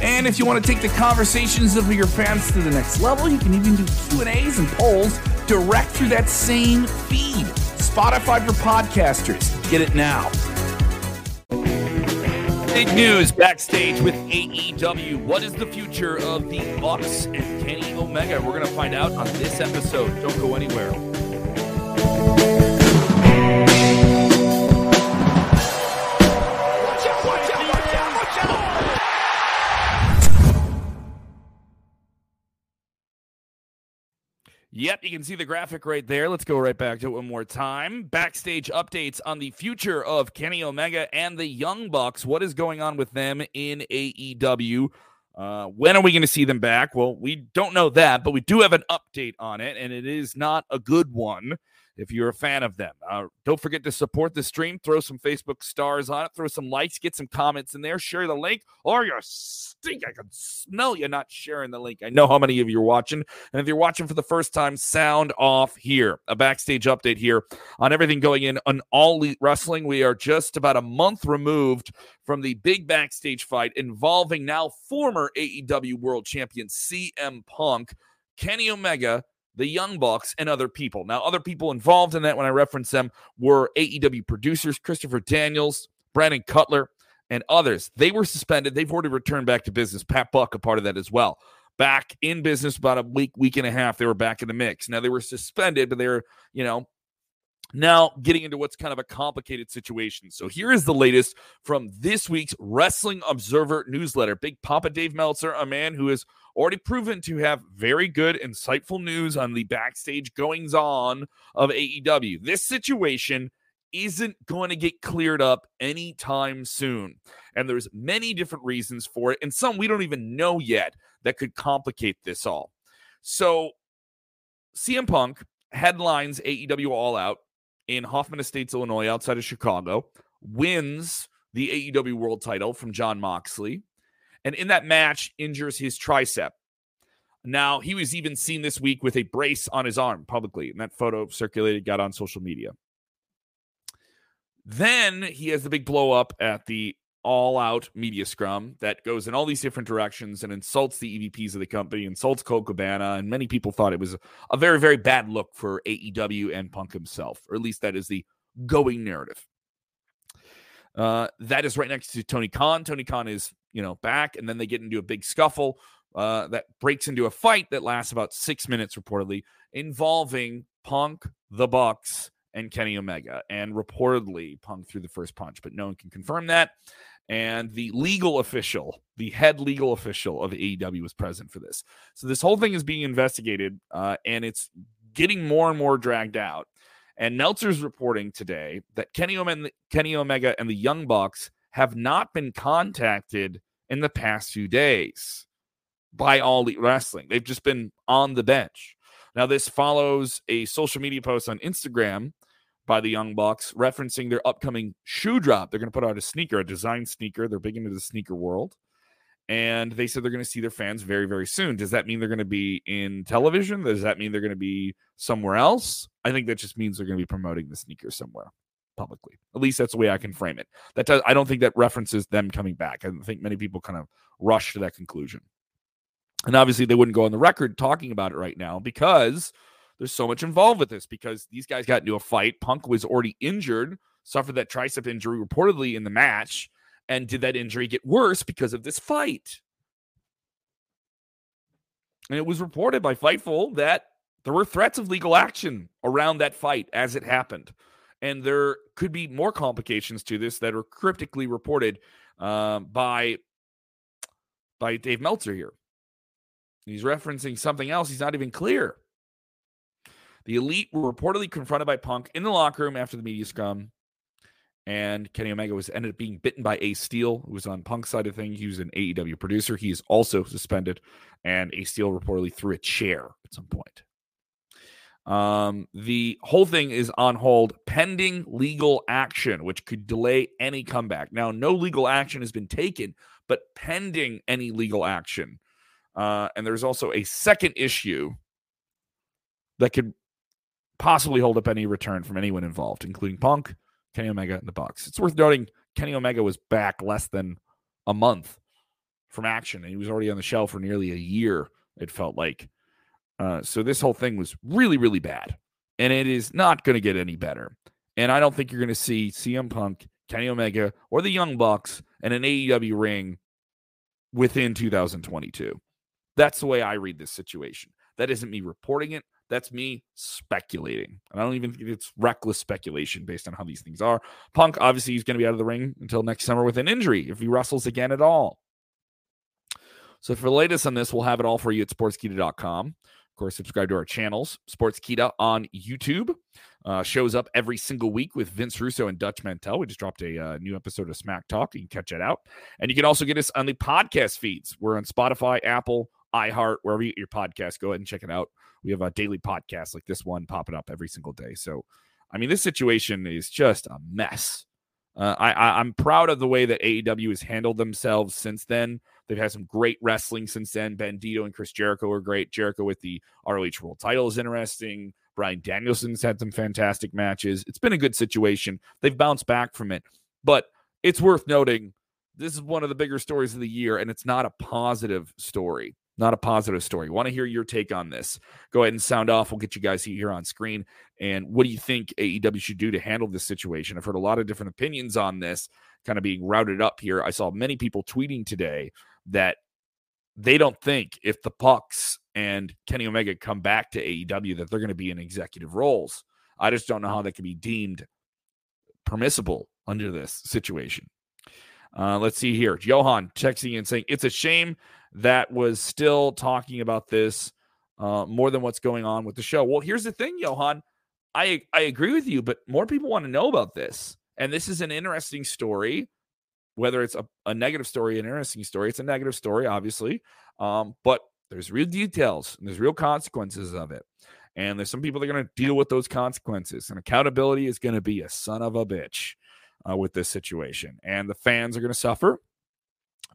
And if you want to take the conversations of your fans to the next level, you can even do Q&As and polls direct through that same feed. Spotify for podcasters. Get it now. Big news backstage with AEW. What is the future of the Bucks and Kenny Omega? We're going to find out on this episode. Don't go anywhere. Yep, you can see the graphic right there. Let's go right back to it one more time. Backstage updates on the future of Kenny Omega and the Young Bucks. What is going on with them in AEW? Uh, when are we going to see them back? Well, we don't know that, but we do have an update on it, and it is not a good one if you're a fan of them. Uh, don't forget to support the stream. Throw some Facebook stars on it. Throw some likes. Get some comments in there. Share the link, or you stink. I can smell you not sharing the link. I know how many of you are watching. And if you're watching for the first time, sound off here. A backstage update here on everything going in on All Elite Wrestling. We are just about a month removed from the big backstage fight involving now former AEW World Champion CM Punk, Kenny Omega, the Young Bucks, and other people. Now, other people involved in that when I reference them were AEW producers Christopher Daniels, Brandon Cutler, and others. They were suspended. They've already returned back to business. Pat Buck, a part of that as well. Back in business about a week, week and a half. They were back in the mix. Now they were suspended, but they were, you know, now, getting into what's kind of a complicated situation. So, here is the latest from this week's Wrestling Observer newsletter. Big Papa Dave Meltzer, a man who has already proven to have very good, insightful news on the backstage goings on of AEW. This situation isn't going to get cleared up anytime soon. And there's many different reasons for it, and some we don't even know yet that could complicate this all. So, CM Punk headlines AEW All Out in Hoffman Estates, Illinois, outside of Chicago, wins the AEW World title from Jon Moxley, and in that match injures his tricep. Now, he was even seen this week with a brace on his arm publicly, and that photo circulated, got on social media. Then he has the big blow up at the all out media scrum that goes in all these different directions and insults the EVPs of the company, insults Colt Cabana, and many people thought it was a very, very bad look for AEW and Punk himself, or at least that is the going narrative. Uh, that is right next to Tony Khan. Tony Khan is, you know, back, and then they get into a big scuffle uh, that breaks into a fight that lasts about six minutes, reportedly, involving Punk, the Bucks, and Kenny Omega. And reportedly, Punk threw the first punch, but no one can confirm that. And the legal official, the head legal official of AEW, was present for this. So this whole thing is being investigated, uh, and it's getting more and more dragged out. And Meltzer's reporting today that Kenny Omega, Kenny Omega and the Young Bucks have not been contacted in the past few days by All Elite Wrestling. They've just been on the bench. Now, this follows a social media post on Instagram by the Young Bucks referencing their upcoming shoe drop. They're going to put out a sneaker, a design sneaker. They're big into the sneaker world. And they said they're going to see their fans very, very soon. Does that mean they're going to be in television? Does that mean they're going to be somewhere else? I think that just means they're going to be promoting the sneaker somewhere publicly. At least that's the way I can frame it. That does, I don't think that references them coming back. I think many people kind of rush to that conclusion. And obviously, they wouldn't go on the record talking about it right now because there's so much involved with this. Because these guys got into a fight. Punk was already injured, suffered that tricep injury reportedly in the match. And did that injury get worse because of this fight? And it was reported by Fightful that there were threats of legal action around that fight as it happened. And there could be more complications to this that are cryptically reported uh, by by Dave Meltzer here. He's referencing something else. He's not even clear. The elite were reportedly confronted by Punk in the locker room after the media scrum. And Kenny Omega was ended up being bitten by Ace Steel, who was on Punk's side of things. He was an AEW producer. He is also suspended, and Ace Steel reportedly threw a chair at some point. Um, the whole thing is on hold pending legal action, which could delay any comeback. Now, no legal action has been taken, but pending any legal action. Uh, and there's also a second issue that could possibly hold up any return from anyone involved, including Punk, Kenny Omega, and the Bucks. It's worth noting Kenny Omega was back less than a month from action, and he was already on the shelf for nearly a year. It felt like. Uh, so this whole thing was really, really bad, and it is not going to get any better. And I don't think you're going to see CM Punk, Kenny Omega, or the Young Bucks in an AEW ring within 2022. That's the way I read this situation. That isn't me reporting it. That's me speculating. And I don't even think it's reckless speculation based on how these things are. Punk, obviously, he's going to be out of the ring until next summer with an injury if he wrestles again at all. So for the latest on this, we'll have it all for you at sportskeeda.com. Of course, subscribe to our channels. Sportskeeda on YouTube uh, shows up every single week with Vince Russo and Dutch Mantell. We just dropped a uh, new episode of Smack Talk. You can catch that out. And you can also get us on the podcast feeds. We're on Spotify, Apple, iHeart, wherever you get your podcast. Go ahead and check it out. We have a daily podcast like this one popping up every single day. So, I mean, this situation is just a mess. Uh, I, am proud of the way that AEW has handled themselves since then. They've had some great wrestling since then. Bandido and Chris Jericho are great. Jericho with the ROH World Title is interesting. Bryan Danielson's had some fantastic matches. It's been a good situation. They've bounced back from it, but it's worth noting this is one of the bigger stories of the year, and it's not a positive story not a positive story. Want to hear your take on this? Go ahead and sound off. We'll get you guys here on screen. And what do you think AEW should do to handle this situation? I've heard a lot of different opinions on this kind of being routed up here. I saw many people tweeting today that they don't think if the Bucks and Kenny Omega come back to AEW that they're going to be in executive roles. I just don't know how that can be deemed permissible under this situation. Uh, let's see here. Johan texting and saying it's a shame that was still talking about this uh, more than what's going on with the show. Well, here's the thing, Johan. I I agree with you, but more people want to know about this, and this is an interesting story. Whether it's a, a negative story, an interesting story, it's a negative story, obviously. Um, but there's real details and there's real consequences of it. And there's some people that are going to deal with those consequences. And accountability is going to be a son of a bitch uh, with this situation. And the fans are going to suffer.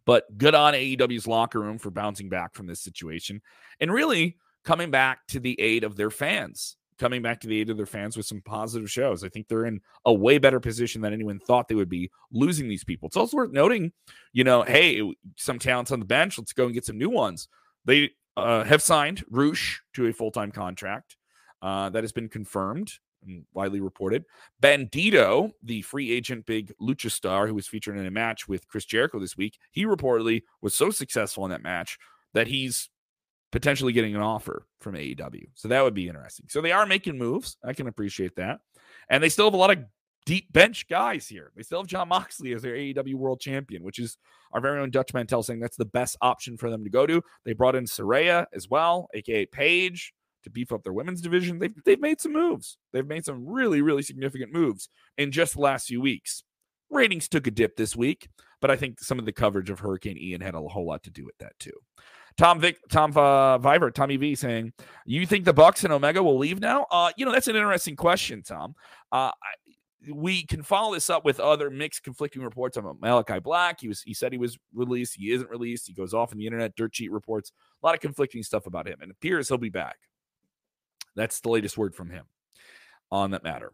But good on AEW's locker room for bouncing back from this situation and really coming back to the aid of their fans, coming back to the aid of their fans with some positive shows. I think they're in a way better position than anyone thought they would be losing these people. It's also worth noting, you know, hey, some talents on the bench, let's go and get some new ones. They uh, have signed Rush to a full time contract. Uh, that has been confirmed Mm, widely reported. Bandido, the free agent big lucha star who was featured in a match with Chris Jericho this week, he reportedly was so successful in that match that he's potentially getting an offer from AEW. So that would be interesting. So they are making moves. I can appreciate that. And they still have a lot of deep bench guys here. They still have Jon Moxley as their AEW world champion, which is our very own Dutch Mantell saying that's the best option for them to go to. They brought in Saraya as well, aka Paige to beef up their women's division. They've, they've made some moves. They've made some really, really significant moves in just the last few weeks. Ratings took a dip this week, but I think some of the coverage of Hurricane Ian had a whole lot to do with that too. Tom Vic, Tom uh, Viver, Tommy V saying, "You think the Bucks and Omega will leave now?" Uh, you know that's an interesting question, Tom. Uh, we can follow this up with other mixed, conflicting reports on Malachi Black. He was he said he was released. He isn't released. He goes off in the internet, dirt sheet reports, a lot of conflicting stuff about him, and it appears he'll be back. That's the latest word from him on that matter.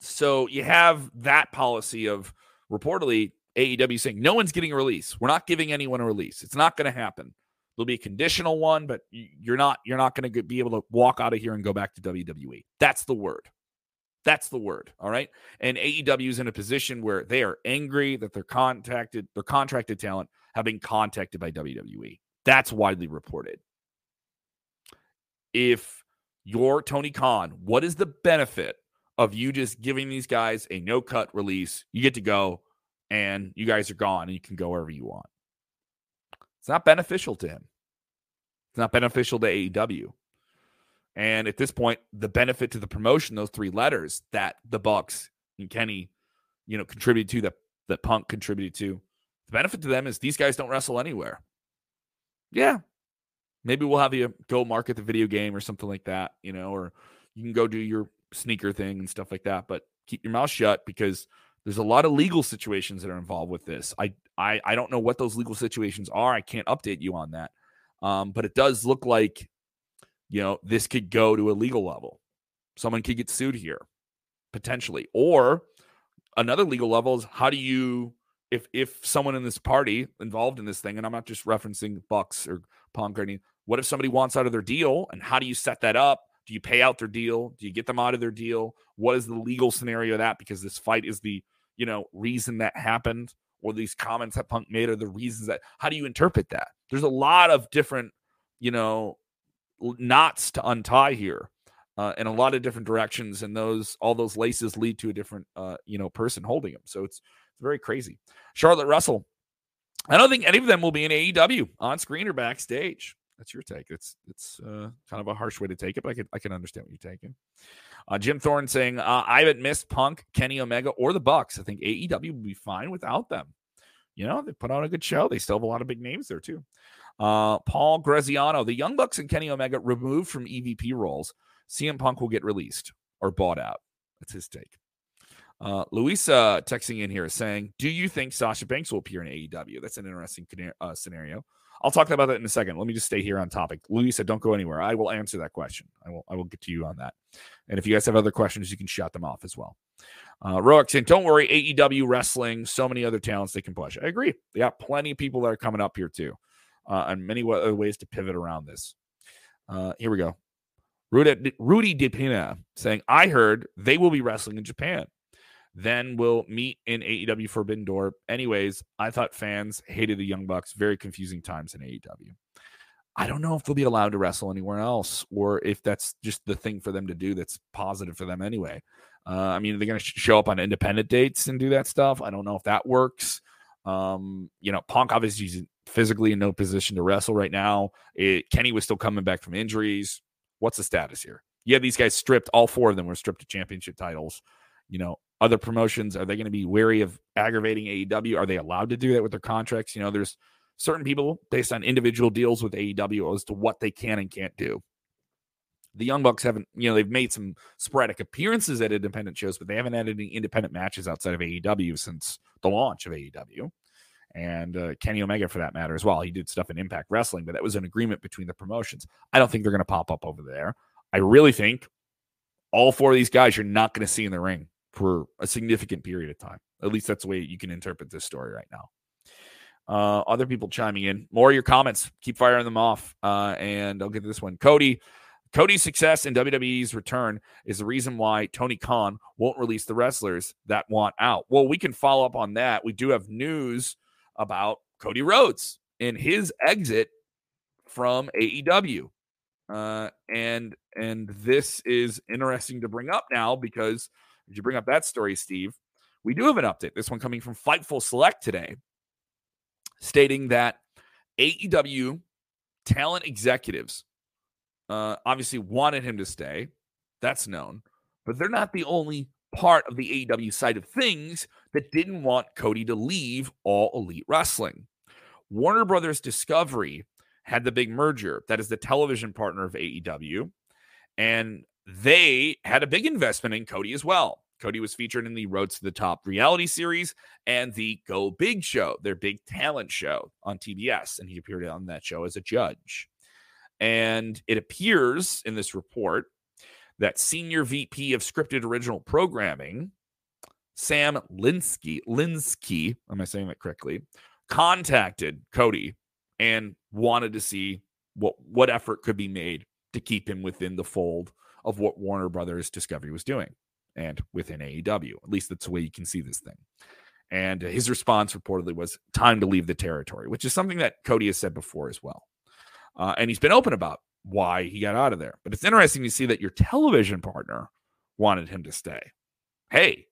So you have that policy of reportedly AEW saying no one's getting a release. We're not giving anyone a release. It's not going to happen. There'll be a conditional one, but you're not you're not going to be able to walk out of here and go back to WWE. That's the word. That's the word. All right. And AEW is in a position where they are angry that their contacted their contracted talent have been contacted by WWE. That's widely reported. If you're Tony Khan, what is the benefit of you just giving these guys a no cut release? You get to go and you guys are gone and you can go wherever you want. It's not beneficial to him. It's not beneficial to AEW. And at this point, the benefit to the promotion, those three letters that the Bucks and Kenny you know, contributed to that that Punk contributed to. The benefit to them is these guys don't wrestle anywhere. Yeah. Maybe we'll have you go market the video game or something like that, you know, or you can go do your sneaker thing and stuff like that, but keep your mouth shut because there's a lot of legal situations that are involved with this. I I I don't know what those legal situations are. I can't update you on that. Um, but it does look like you know this could go to a legal level. Someone could get sued here potentially, or another legal level is how do you if if someone in this party involved in this thing, and I'm not just referencing Bucks or Punk what if somebody wants out of their deal, and how do you set that up? Do you pay out their deal? Do you get them out of their deal? What is the legal scenario of that? Because this fight is the you know reason that happened, or these comments that Punk made are the reasons that. How do you interpret that? There's a lot of different you know knots to untie here. Uh, in a lot of different directions, and those all those laces lead to a different, uh, you know, person holding them. So it's it's very crazy. Charlotte Russell. I don't think any of them will be in AEW on screen or backstage. That's your take. It's it's uh, kind of a harsh way to take it, but I can I can understand what you're taking. Uh, Jim Thorne saying uh, I haven't missed Punk, Kenny Omega, or the Bucks. I think AEW will be fine without them. You know they put on a good show. They still have a lot of big names there too. Uh, Paul Graziano, the Young Bucks and Kenny Omega removed from EVP roles. CM Punk will get released or bought out. That's his take. Uh, Louisa texting in here saying, Do you think Sasha Banks will appear in AEW? That's an interesting uh, scenario. I'll talk about that in a second. Let me just stay here on topic. Louisa, don't go anywhere. I will answer that question. I will I will get to you on that. And if you guys have other questions, you can shut them off as well. Uh, Roic saying, Don't worry, AEW wrestling, so many other talents they can push. I agree. They got plenty of people that are coming up here too, uh, and many other ways to pivot around this. Uh, here we go. Rudy, Rudy DiPina saying, I heard they will be wrestling in Japan. Then we'll meet in AEW Forbidden Door. Anyways, I thought fans hated the Young Bucks. Very confusing times in AEW. I don't know if they'll be allowed to wrestle anywhere else or if that's just the thing for them to do that's positive for them anyway. Uh, I mean, they're going to sh- show up on independent dates and do that stuff. I don't know if that works. Um, you know, Punk obviously is physically in no position to wrestle right now. It, Kenny was still coming back from injuries. What's the status here? Yeah, these guys stripped. All four of them were stripped of championship titles. You know, other promotions are they going to be wary of aggravating AEW? Are they allowed to do that with their contracts? You know, there's certain people based on individual deals with AEW as to what they can and can't do. The Young Bucks haven't, you know, they've made some sporadic appearances at independent shows, but they haven't had any independent matches outside of AEW since the launch of AEW. And uh, Kenny Omega, for that matter, as well. He did stuff in Impact Wrestling, but that was an agreement between the promotions. I don't think they're going to pop up over there. I really think all four of these guys you're not going to see in the ring for a significant period of time. At least that's the way you can interpret this story right now. Uh, other people chiming in. More of your comments. Keep firing them off. Uh, and I'll get this one. Cody. Cody's success in WWE's return is the reason why Tony Khan won't release the wrestlers that want out. Well, we can follow up on that. We do have news about Cody Rhodes and his exit from AEW. Uh, and and this is interesting to bring up now because as you bring up that story, Steve, we do have an update. This one coming from Fightful Select today, stating that AEW talent executives uh, obviously wanted him to stay. That's known, but they're not the only part of the AEW side of things that didn't want Cody to leave All Elite Wrestling. Warner Brothers Discovery had the big merger. That is the television partner of AEW. And they had a big investment in Cody as well. Cody was featured in the Rhodes to the Top reality series and the Go Big show, their big talent show on TBS. And he appeared on that show as a judge. And it appears in this report that senior VP of scripted original programming, Sam Linsky, Linsky, am I saying that correctly? Contacted Cody and wanted to see what what effort could be made to keep him within the fold of what Warner Brothers Discovery was doing and within AEW. At least that's the way you can see this thing. And his response reportedly was time to leave the territory, which is something that Cody has said before as well. Uh, and he's been open about why he got out of there. But it's interesting to see that your television partner wanted him to stay. Hey,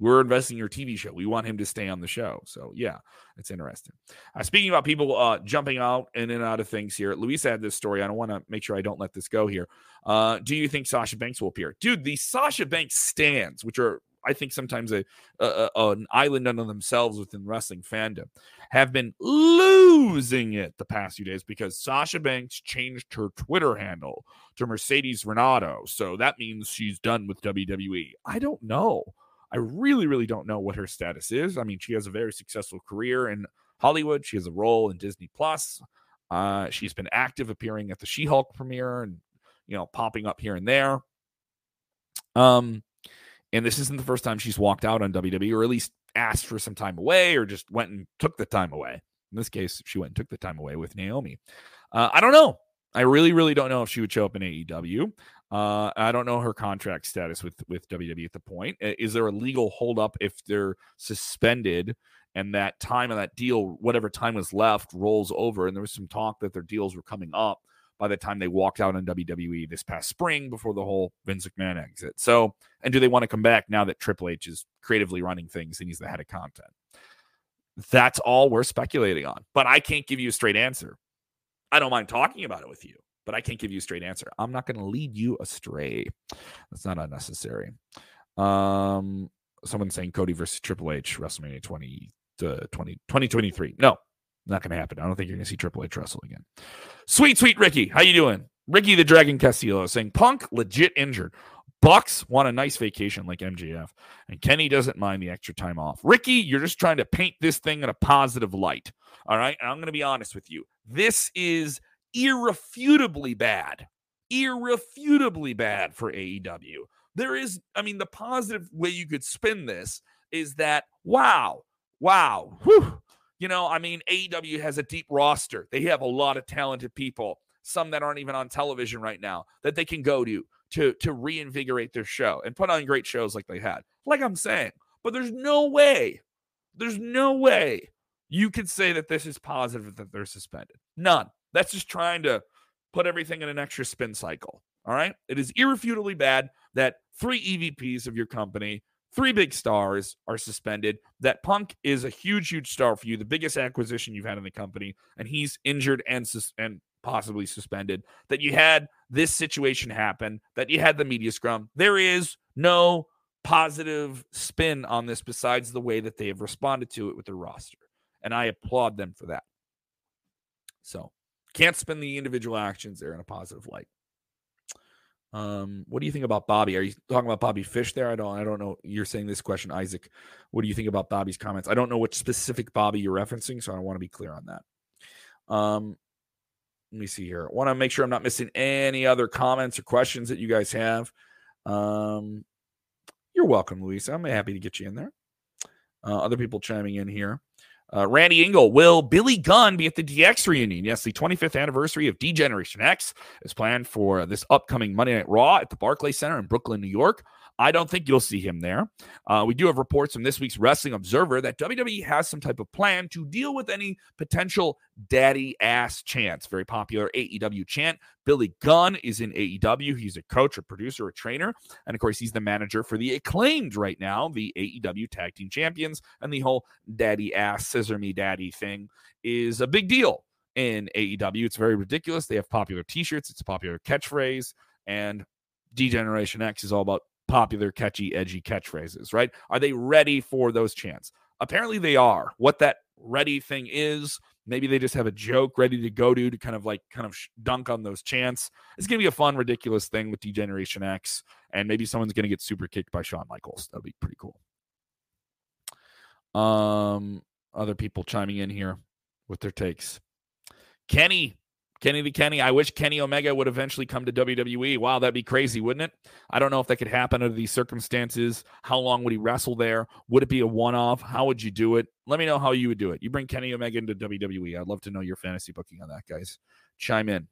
we're investing in your TV show. We want him to stay on the show. So yeah, it's interesting. Uh, speaking about people uh, jumping out in and out of things here, Luis had this story. I don't want to make sure I don't let this go here. Uh, do you think Sasha Banks will appear, dude? The Sasha Banks stands, which are I think sometimes a, a, a, an island unto themselves within wrestling fandom, have been losing it the past few days because Sasha Banks changed her Twitter handle to Mercedes Renato. So that means she's done with WWE. I don't know. I really, really don't know what her status is. I mean, she has a very successful career in Hollywood. She has a role in Disney Plus. Uh, she's been active appearing at the She-Hulk premiere and you know popping up here and there. Um, and this isn't the first time she's walked out on WWE, or at least asked for some time away, or just went and took the time away. In this case, she went and took the time away with Naomi. Uh, I don't know. I really, really don't know if she would show up in AEW. Uh, I don't know her contract status with with WWE at the point. Is there a legal holdup if they're suspended and that time of that deal, whatever time was left, rolls over? And there was some talk that their deals were coming up by the time they walked out on WWE this past spring before the whole Vince McMahon exit. So, and do they want to come back now that Triple H is creatively running things and he's the head of content? That's all we're speculating on. But I can't give you a straight answer. I don't mind talking about it with you but I can't give you a straight answer. I'm not going to lead you astray. That's not unnecessary. Um, someone saying Cody versus Triple H WrestleMania 20 to 20, 2023. No, not going to happen. I don't think you're going to see Triple H wrestle again. Sweet, sweet Ricky, how you doing? Ricky the Dragon Castillo saying Punk legit injured. Bucks want a nice vacation like MJF, and Kenny doesn't mind the extra time off. Ricky, you're just trying to paint this thing in a positive light. All right. And I'm going to be honest with you. This is irrefutably bad, irrefutably bad for AEW. There is, I mean, the positive way you could spin this is that, wow, wow, whew, you know, I mean, AEW has a deep roster. They have a lot of talented people, some that aren't even on television right now, that they can go to to to reinvigorate their show and put on great shows like they had. Like I'm saying, but there's no way, there's no way you could say that this is positive that they're suspended. None. That's just trying to put everything in an extra spin cycle. All right. It is irrefutably bad that three EVPs of your company, three big stars are suspended. That Punk is a huge, huge star for you, the biggest acquisition you've had in the company, and he's injured and sus- and possibly suspended. That you had this situation happen. That you had the media scrum. There is no positive spin on this besides the way that they have responded to it with their roster, and I applaud them for that. So can't spin the individual actions there in a positive light. Um, what do you think about Bobby? Are you talking about Bobby Fish there? I don't I don't know. You're saying this question, Isaac. What do you think about Bobby's comments? I don't know which specific Bobby you're referencing, so I want to be clear on that. Um, let me see here. I want to make sure I'm not missing any other comments or questions that you guys have. Um, you're welcome, Luis. I'm happy to get you in there. Uh, other people chiming in here. Uh, Randy Engel, will Billy Gunn be at the DX reunion? Yes, the 25th anniversary of D Generation X is planned for this upcoming Monday Night Raw at the Barclay Center in Brooklyn, New York. I don't think you'll see him there. Uh, we do have reports from this week's Wrestling Observer that WWE has some type of plan to deal with any potential daddy ass chants. Very popular AEW chant. Billy Gunn is in AEW. He's a coach, a producer, a trainer. And of course, he's the manager for the acclaimed right now, the AEW Tag Team Champions. And the whole daddy ass, scissor me daddy thing is a big deal in AEW. It's very ridiculous. They have popular t shirts, it's a popular catchphrase. And D Generation X is all about popular, catchy, edgy catchphrases, right? Are they ready for those chants? Apparently they are. What that ready thing is, maybe they just have a joke ready to go to to kind of like kind of dunk on those chants. It's going to be a fun, ridiculous thing with D-Generation X, and maybe someone's going to get super kicked by Shawn Michaels. That'd be pretty cool. Um, other people chiming in here with their takes. Kenny Kenny the Kenny. I wish Kenny Omega would eventually come to WWE. Wow, that'd be crazy, wouldn't it? I don't know if that could happen under these circumstances. How long would he wrestle there? Would it be a one off? How would you do it? Let me know how you would do it. You bring Kenny Omega into WWE. I'd love to know your fantasy booking on that, guys. Chime in.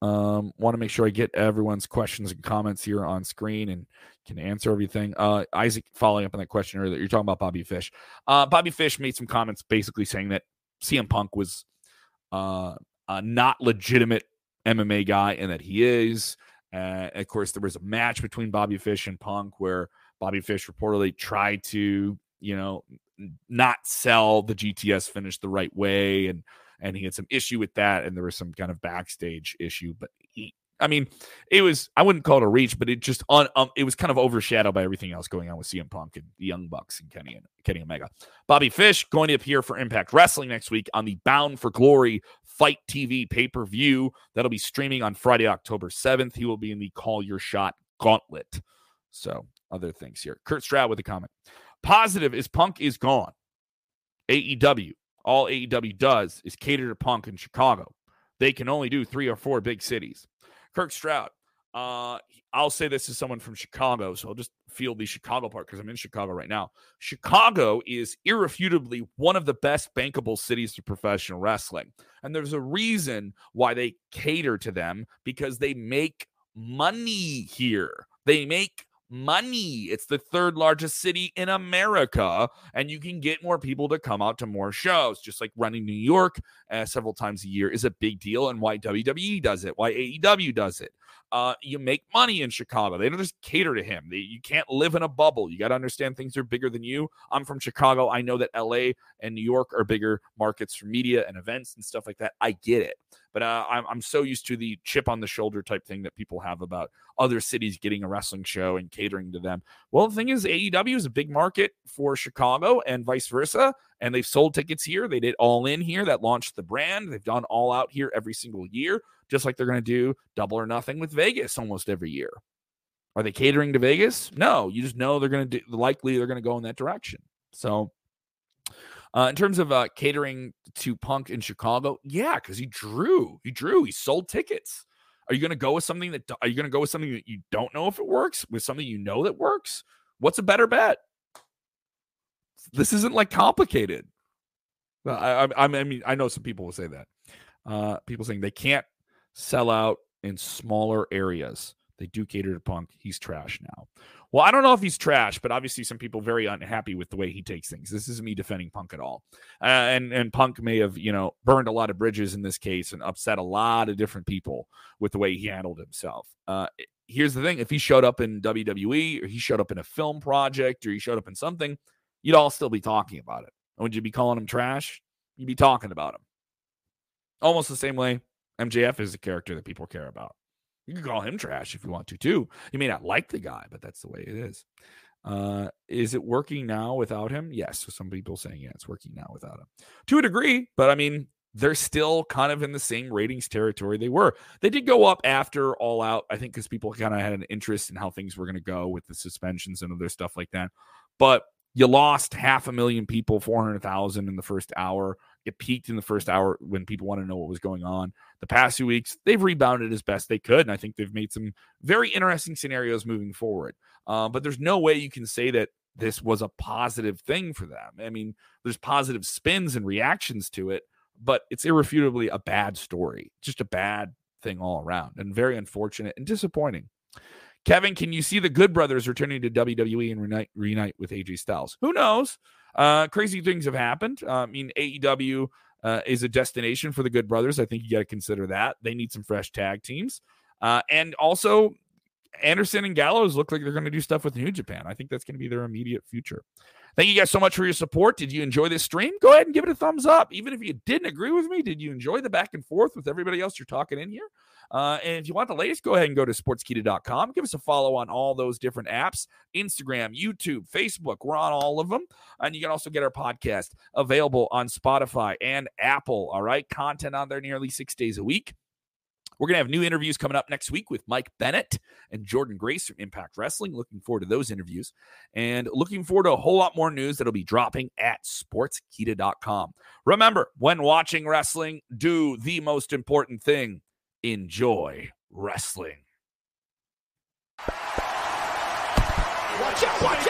Um, want to make sure I get everyone's questions and comments here on screen and can answer everything. Uh, Isaac, following up on that question earlier, that you're talking about Bobby Fish. Uh, Bobby Fish made some comments basically saying that CM Punk was uh uh, not legitimate MMA guy and that he is. Uh, of course, there was a match between Bobby Fish and Punk where Bobby Fish reportedly tried to, you know, not sell the GTS finish the right way, and and he had some issue with that, and there was some kind of backstage issue. But I mean, it was I wouldn't call it a reach, but it just on um, it was kind of overshadowed by everything else going on with CM Punk and the Young Bucks and Kenny and Kenny Omega. Bobby Fish going to appear for Impact Wrestling next week on the Bound for Glory FITE TV pay per view that'll be streaming on Friday, October seventh. He will be in the Call Your Shot Gauntlet. So other things here. Kurt Stroud with a comment. Positive is Punk is gone. AEW. All AEW does is cater to Punk in Chicago. They can only do three or four big cities. Kirk Stroud. Uh, I'll say this is someone from Chicago, so I'll just feel the Chicago part because I'm in Chicago right now. Chicago is irrefutably one of the best bankable cities to professional wrestling. And there's a reason why they cater to them because they make money here. They make money. It's the third largest city in America, and you can get more people to come out to more shows. Just like running New York uh, several times a year is a big deal, and why WWE does it, why AEW does it. Uh, you make money in Chicago. They don't just cater to him. They, you can't live in a bubble. You got to understand things are bigger than you. I'm from Chicago. I know that LA and New York are bigger markets for media and events and stuff like that. I get it. But uh, I'm, I'm so used to the chip on the shoulder type thing that people have about other cities getting a wrestling show and catering to them. Well, the thing is, AEW is a big market for Chicago and vice versa. And they've sold tickets here. They did All In here that launched the brand. They've done All Out here every single year, just like they're going to do Double or Nothing with Vegas almost every year. Are they catering to Vegas? No, you just know they're going to do, likely they're going to go in that direction. So, uh, in terms of uh, catering to Punk in Chicago, yeah, because he drew, he drew, he sold tickets. Are you going to go with something that are you going to go with something that you don't know if it works with something you know that works? What's a better bet? This isn't like complicated. I, I, I mean, I know some people will say that. Uh, people saying they can't sell out in smaller areas. They do cater to Punk. He's trash now. Well, I don't know if he's trash, but obviously some people very unhappy with the way he takes things. This isn't me defending Punk at all. Uh, and and Punk may have you know burned a lot of bridges in this case and upset a lot of different people with the way he handled himself. Uh, here's the thing: if he showed up in WWE or he showed up in a film project or he showed up in something, you'd all still be talking about it. Would you be calling him trash? You'd be talking about him. Almost the same way MJF is a character that people care about. You can call him trash if you want to, too. You may not like the guy, but that's the way it is. Uh, is it working now without him? Yes. So some people saying, yeah, it's working now without him to a degree, but I mean, they're still kind of in the same ratings territory they were. They did go up after All Out, I think, because people kind of had an interest in how things were going to go with the suspensions and other stuff like that. But you lost half a million people, 400,000 in the first hour. It peaked in the first hour when people want to know what was going on. The past few weeks, they've rebounded as best they could. And I think they've made some very interesting scenarios moving forward. Uh, but there's no way you can say that this was a positive thing for them. I mean, there's positive spins and reactions to it, but it's irrefutably a bad story, just a bad thing all around, and very unfortunate and disappointing. Kevin, can you see the Good Brothers returning to WWE and reunite, reunite with AJ Styles? Who knows? Uh, crazy things have happened. Uh, I mean, AEW uh, is a destination for the Good Brothers. I think you got to consider that. They need some fresh tag teams. Uh, and also, Anderson and Gallows look like they're going to do stuff with New Japan. I think that's going to be their immediate future. Thank you guys so much for your support. Did you enjoy this stream? Go ahead and give it a thumbs up. Even if you didn't agree with me, did you enjoy the back and forth with everybody else you're talking in here? Uh, and if you want the latest, go ahead and go to sportskeeda.com. Give us a follow on all those different apps Instagram, YouTube, Facebook. We're on all of them. And you can also get our podcast available on Spotify and Apple. All right. Content on there nearly six days a week. We're going to have new interviews coming up next week with Mike Bennett and Jordynne Grace from Impact Wrestling. Looking forward to those interviews and looking forward to a whole lot more news that'll be dropping at sportskeeda.com. Remember, when watching wrestling, do the most important thing enjoy wrestling. Watch out, watch out.